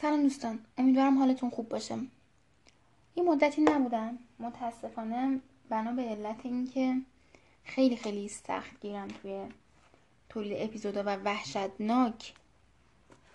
سلام دوستان. امیدوارم حالتون خوب باشه. یه مدتی نبودم. متاسفانه بنا به علت اینکه خیلی خیلی سخت گیرم توی تولید اپیزودا و وحشتناک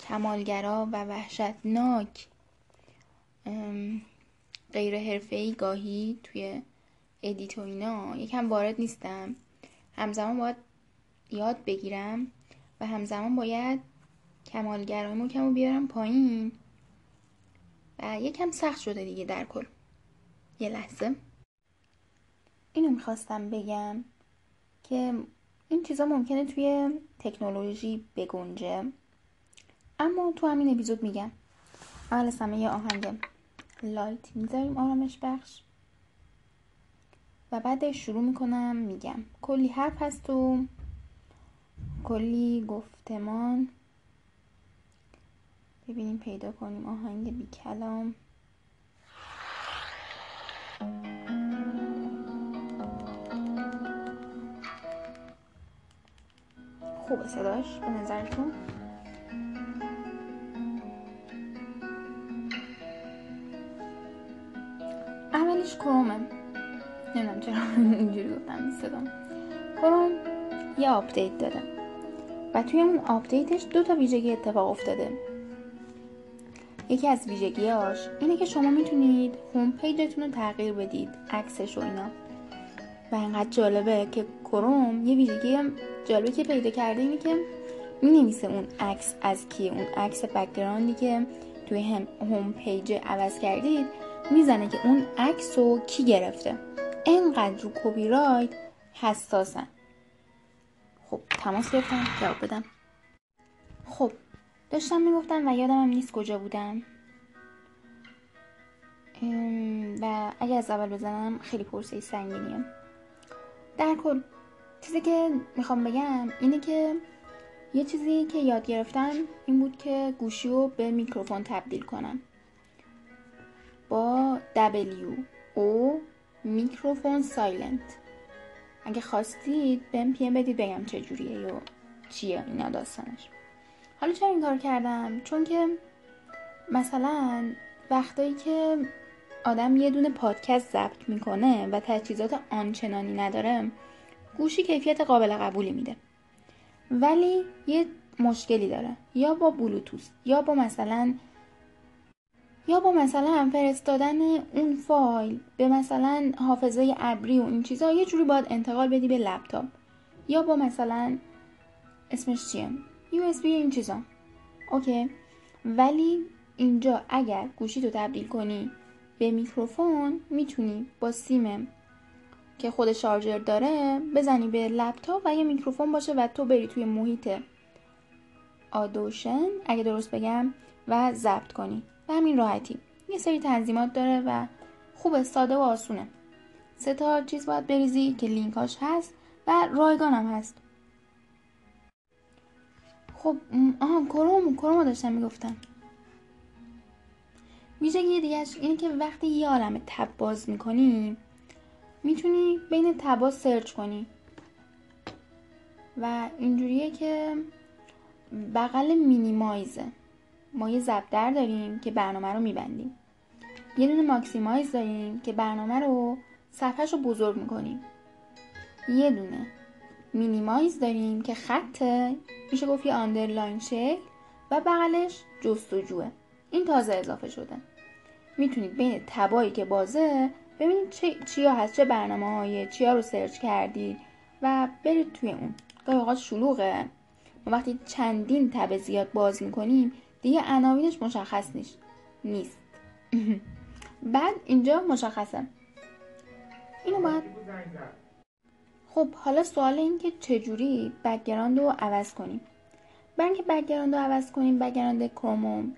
کمالگرا و وحشتناک غیر حرفه‌ای گاهی توی ادیت و اینا. یکم وارد نیستم. همزمان باید یاد بگیرم و همزمان باید کمالگرایمو کمو بیارم پایین. و یکم سخت شده دیگه در کل. یه لحظه. اینو می‌خواستم بگم که این چیزا ممکنه توی تکنولوژی بگنجه. اما تو همین اپیزود میگم. اول از یه آهنگ لایت می‌ذاریم آرامش بخش. و بعد شروع می‌کنم میگم. کلی حرف هست و کلی گفتمان. ببینیم پیدا کنیم. آهنگ بی کلام. خوب صداش به نظرتون؟ اولش کرومه. نمی‌دونم چرا اینجوری گفتم صدام کروم یه آپدیت داده. و توی اون آپدیتش دو تا ویژگی اتفاق افتاده. یکی از ویژگیاش اینه که شما می‌تونید home page تون رو تغییر بدید عکسش و اینا. و اینقدر جالبه که کروم یه ویژگی جالبه که پیدا کرده اینه که می نویسه اون عکس از کیه اون عکس background ی که توی هم home page عوض کردید می‌زنه که اون عکس رو کی گرفته. انقدر رو کپی رایت حساسن خب تماس گرفتم جواب بدم. خب داشتم می‌گفتم و یادم هم نیست کجا بودم. و اگه از اول بزنم خیلی پرسه سنگینیه. در کل چیزی که می‌خوام بگم اینه که یه چیزی که یاد گرفتم این بود که گوشی رو به میکروفون تبدیل کنم. با WO میکروفون client. اگه خواستید بهم پیم بدید بگم چجوریه یا چیه اینا داستانش. حالا چرا این کار کردم؟ چون که مثلا وقتایی که آدم یه دونه پادکست ضبط می‌کنه و تجهیزات آنچنانی نداره گوشی کیفیت قابل قبولی میده. ولی یه مشکلی داره. یا با بلوتوث یا با مثلا یا با مثلا فرستادن اون فایل به مثلا حافظه ابری و این چیزا یه جوری باید انتقال بدی به لپتاپ. یا با مثلا اسمش چیه؟ USB این چیزا. OK. ولی اینجا اگر گوشی تو تبدیل کنی به میکروفون می‌تونی با سیم که خود شارژر داره بزنی به لپتاپ و یه میکروفون باشه و تو بری توی محیط آدوشن اگه درست بگم و ضبط کنی. و همین راحتی. یه سری تنظیمات داره و خوب ساده و آسونه. سه تا چیز باید بریزی که لینکاش هست و رایگان هم هست. خب آها کروم کروم داشتم می‌گفتم ویژگی دیگهش اینه که وقتی یه عالم tab باز می‌کنی می‌تونی بین tab ا search کنی. و اینجوریه که بغل minimize ه. ما یه ضربدر داریم که برنامه رو میبندیم. یه دونه maximize داریم که برنامه رو صفحهش رو بزرگ می‌کنیم. یه دونه. minimize داریم که خطه میشه گفت یه underline شکل و بغلش جستجوه. این تازه اضافه شده. می‌تونید بین tab ایی که بازه ببینید چی چیا هست چه برنامه های چیا رو search کردید و برید توی اون. گاهی اوقات شلوغه. ما وقتی چندین tab زیاد باز می‌کنیم دیگه عناوینش مشخص نیست. نیست. بعد اینجا مشخصه. اینو باید خب حالا سوال این که چجوری background رو عوض کنیم؟ برای اینکه background رو عوض کنیم background Chrome ام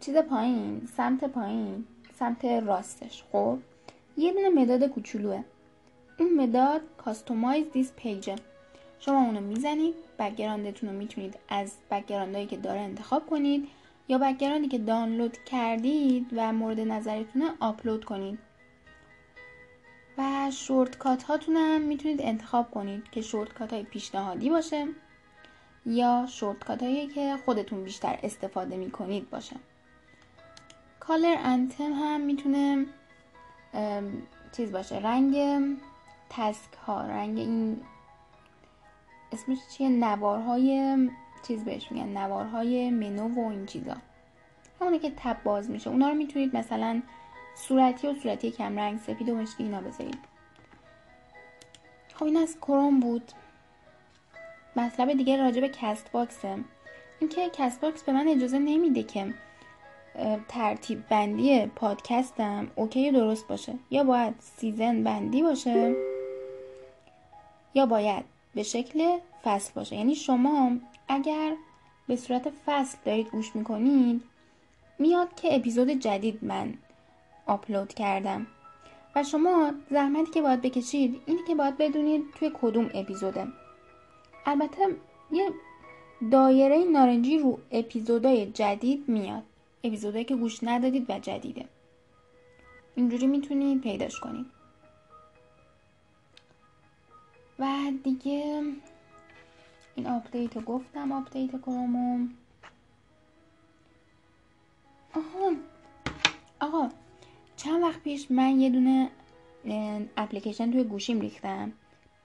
چیز پایین سمت پایین سمت راستش خب؟ یه دونه مداد کوچولوه. اون مداد customize this page ه شما اونو می‌زنید background تون رو می‌تونید از background هایی که داره انتخاب کنید یا background ی که دانلود کردید و مورد نظرتونه آپلود کنید. و shortcut هاتون هم می‌تونید انتخاب کنید که shortcut های پیشنهادی باشه یا shortcut هایی که خودتون بیشتر استفاده می‌کنید باشه. color تونم هم می‌تونه چیز باشه رنگ task ها رنگ این اسمش چیه؟ نوارهای چیز بهش میگن نوارهای منو و این چیزا. همونه که tab باز میشه. اونا رو می‌تونید مثلا صورتی و صورتی کم رنگ سفید و مشکی اینا بذارید خب این از کروم بود. مطلب دیگه راجع به Castbox ه. اینکه Castbox به من اجازه نمیده که ترتیب بندی پادکستم OK درست باشه. یا باید season بندی باشه یا باید به شکل فصل باشه. یعنی شما اگر به صورت فصل دارید گوش می‌کنید میاد که اپیزود جدید من آپلود کردم. و شما زحمتی که باید بکشید اینه که باید بدونید توی کدوم اپیزوده. البته یه دایره نارنجی رو اپیزودهای جدید میاد. اپیزودهایی که گوش ندادید و جدیده. اینجوری می‌تونید پیداش کنید. و دیگه این آپدیت رو گفتم آپدیت کرومو آها. آقا چند وقت پیش من یه دونه اپلیکیشن توی گوشیم ریختم.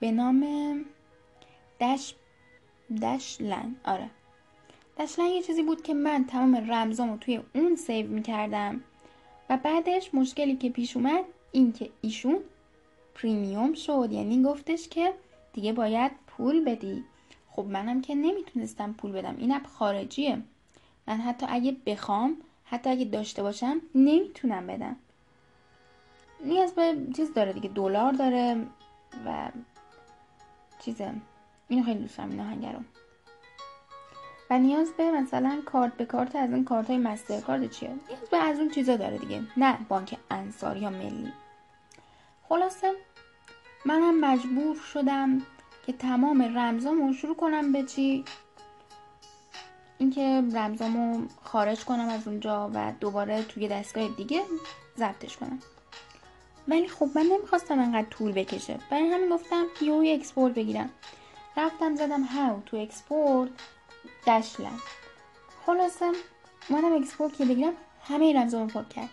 به نام Dash Dashlane. آره. Dashlane یه چیزی بود که من تمام رمزامو توی اون save می‌کردم. و بعدش مشکلی که پیش اومد این که ایشون premium شد. یعنی گفتش که دیگه باید پول بدی. خب منم که نمی‌تونستم پول بدم. این app خارجیه. من حتی اگه بخوام حتی اگه داشته باشم نمی‌تونم بدم. نیاز به چیز داره دیگه دلار داره و چیزه. اینو خیلی دوست دارم این آهنگ و نیاز به مثلا کارت به کارت از این کارت های مستر کارت چیه؟ نیاز به از اون چیزا داره دیگه. نه بانک انصار یا ملی. خلاصه منم مجبور شدم که تمام رمزامو شروع کنم به چی؟ اینکه رمزامو خارج کنم از اونجا و دوباره توی دستگاه دیگه ضبطش کنم. ولی خب من نمی‌خواستم انقدر طول بکشه. برای همین گفتم یه export بگیرم. رفتم زدم how to export Dashlane خلاصه منم export که بگیرم همه رمزامو پاک کرد.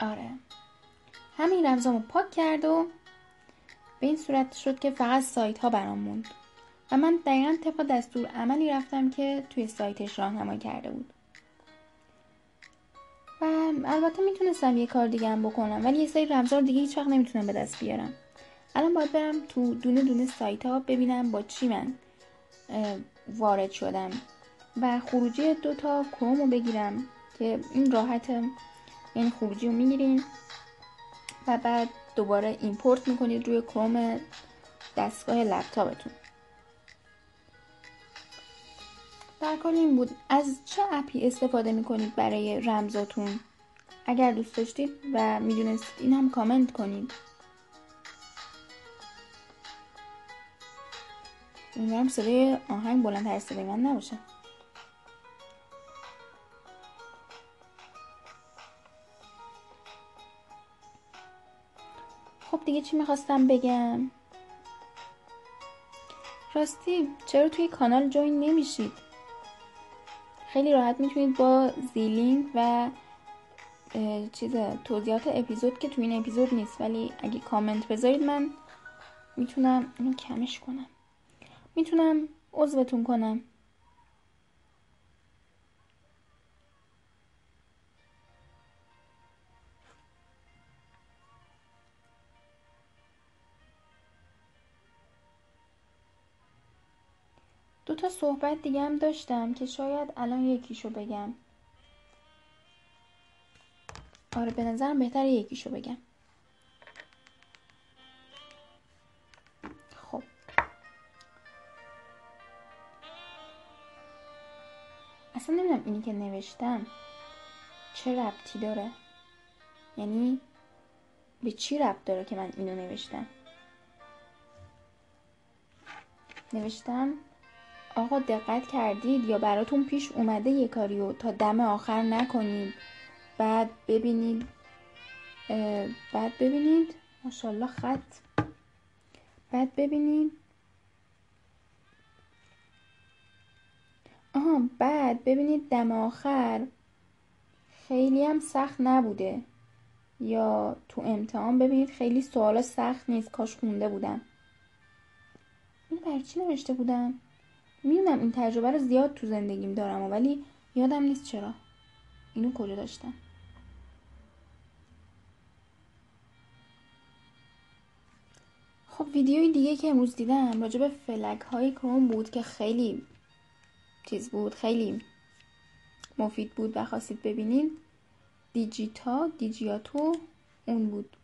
آره. همین رمزامو پاک کرد و به این صورت شد که فقط سایت ها برام موند. و من دقیقا طبق دستور عملی رفتم که توی سایتش راهنمایی کرده بود. و البته می‌تونستم یه کار دیگه هم بکنم ولی یه سری رمزار دیگه هیچ وقت نمی‌تونم به دست بیارم. الان باید برم تو دونه دونه سایت ها ببینم با چی من وارد شدم و خروجی دوتا کروم رو بگیرم که این راحته یعنی خروجی رو می‌گیرین و بعد دوباره import می‌کنید روی کروم دستگاه لپتاپتون. در کل این بود. از چه app ی استفاده می‌کنید برای رمزاتون؟ اگر دوست داشتید و می‌دونستید این هم کامنت کنید. امیدوارم صدای آهنگ بلندتر صدای من نباشه. خب دیگه چی می‌خواستم بگم؟ راستی چرا توی کانال جوین نمیشید؟ خیلی راحت می‌تونید با زیلینگ و چیز توضیحات اپیزود که توی این اپیزود نیست ولی اگه کامنت بذارید من می‌تونم اینو کمش کنم. می‌تونم عضوتون کنم. تا صحبت دیگه هم داشتم که شاید الان یکیشو بگم. آره به نظرم بهتر یکیشو بگم. خب. اصلا نمی‌دونم اینی که نوشتم چه ربطی داره. یعنی به چی ربط داره که من اینو نوشتم؟ نوشتم آقا دقت کردید یا براتون پیش اومده یه کاریو تا دم آخر نکنید. بعد ببینید بعد ببینید. ماشاءالله خط. بعد ببینید. آها بعد ببینید دم آخر خیلی هم سخت نبوده. یا تو امتحان ببینید خیلی سوالا سخت نیست. کاش خونده بودم. این برای چی نوشته بودم می‌دونم این تجربه رو زیاد تو زندگیم دارم ولی یادم نیست چرا. اینو کجا داشتم؟ خب ویدیوی دیگه که امروز دیدم راجع به فلک های بود که خیلی چیز بود خیلی مفید بود و خواستید ببینید. دیجیتا دیجیاتو اون بود.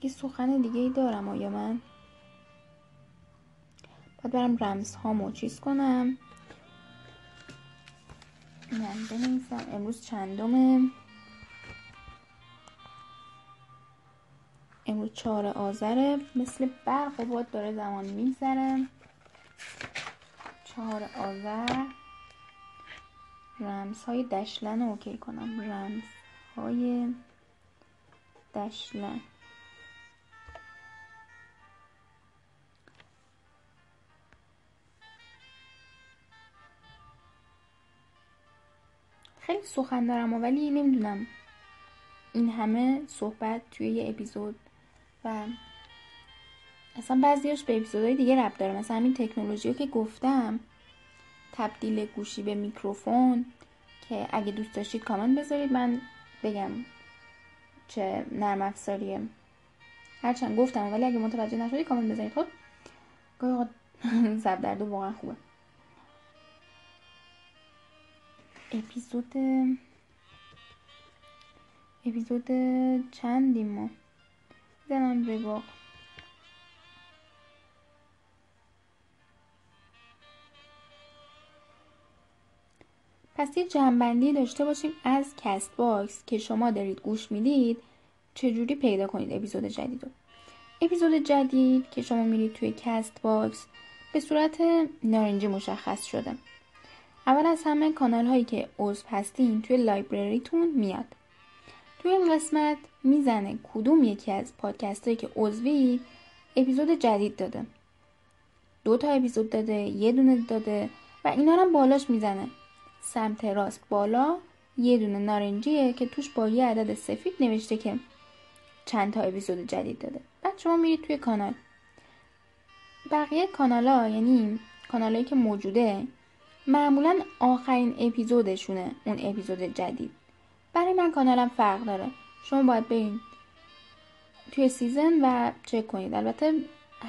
دیگه سخن دیگه ای دارم آیا من؟ باید برم رمز هامو چیز کنم. بنویسم. امروز چندمه؟ امروز چهار آذره. مثل برق و باد داره زمان میگذره. چهار آذر. رمز های دشلن اوکی کنم. رمز های دشلن. سخن دارم ولی نمی‌دونم. این همه صحبت توی یه اپیزود و اصلا بعضیش به اپیزودهای دیگه رب داره. مثلا همین تکنولوژی که گفتم تبدیل گوشی به میکروفون که اگه دوست داشتید کامنت بذارید. من بگم چه نرم افزاریه. هرچند گفتم ولی اگه متوجه نشدید کامنت بذارید. خب گاهی در واقعا خوبه. اپیزود اپیزود چندیم ما زنم رواق پس یه جمع‌بندی داشته باشیم از Castbox که شما دارید گوش می‌دید چجوری پیدا کنید اپیزود جدید رو؟ اپیزود جدید که شما میرید توی Castbox به صورت نارنجی مشخص شده. اول از همه کانال هایی که عضو هستین توی library تون میاد. توی این قسمت می‌زنه کدوم یکی از پادکست هایی که عضوی اپیزود جدید داده. دو تا اپیزود داده یه دونه داده و اینا رو بالاش می‌زنه. سمت راست بالا یه دونه نارنجیه که توش با یه عدد سفید نوشته که چند تا اپیزود جدید داده. بعد شما میرید توی کانال. بقیه کانال ها یعنی کانال که موجوده معمولا آخرین اپیزودشونه اون اپیزود جدید. برای من کانالم فرق داره. شما باید برین توی season و چک کنید. البته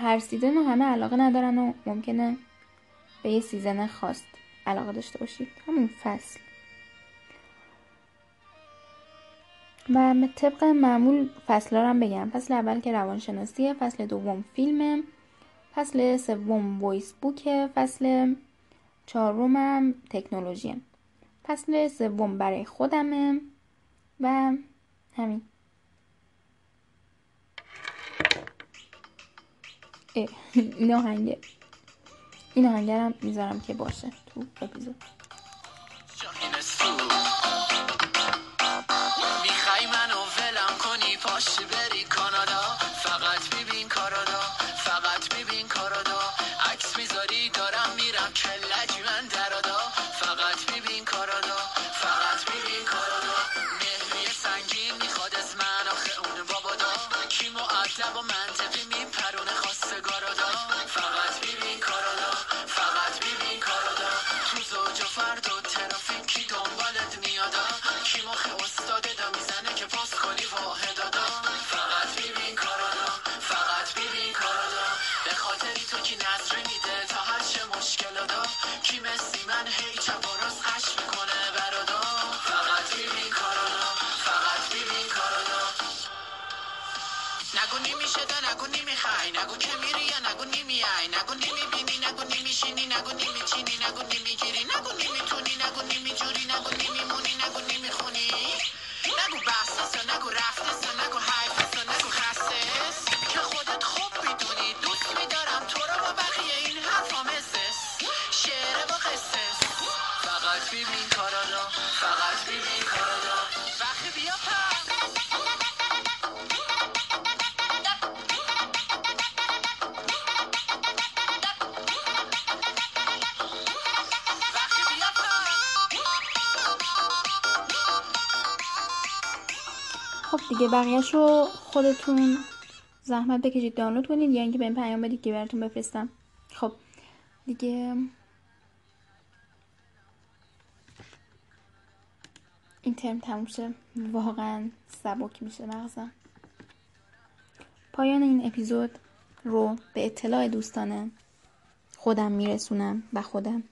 هر season رو همه علاقه ندارن و ممکنه به یه season خاص علاقه داشته باشید. همون فصل. و طبق معمول فصل هم بگم. فصل اول که روانشناسیه فصل دوم فیلمه فصل سوم voice book ه فصل چهارمم تکنولوژیه فصل سوم برای خودمه و همین. این آهنگه. این آهنگرم می‌ذارم که باشه تو اپیزود. Nagunimi ya nakunimi ai nakunimi bini nakunimi shini nakunimi chini nakunimi jiri nakunimi tuni nakunimi juri nakunimi خب دیگه بقیهش خودتون زحمت بکشید دانلود کنید یا اینکه بهم پیام بدید که براتون بفرستم. خب دیگه این ترم تموم شه. واقعا سبک میشه مغزم. پایان این اپیزود رو به اطلاع دوستانه خودم میرسونم و خودم.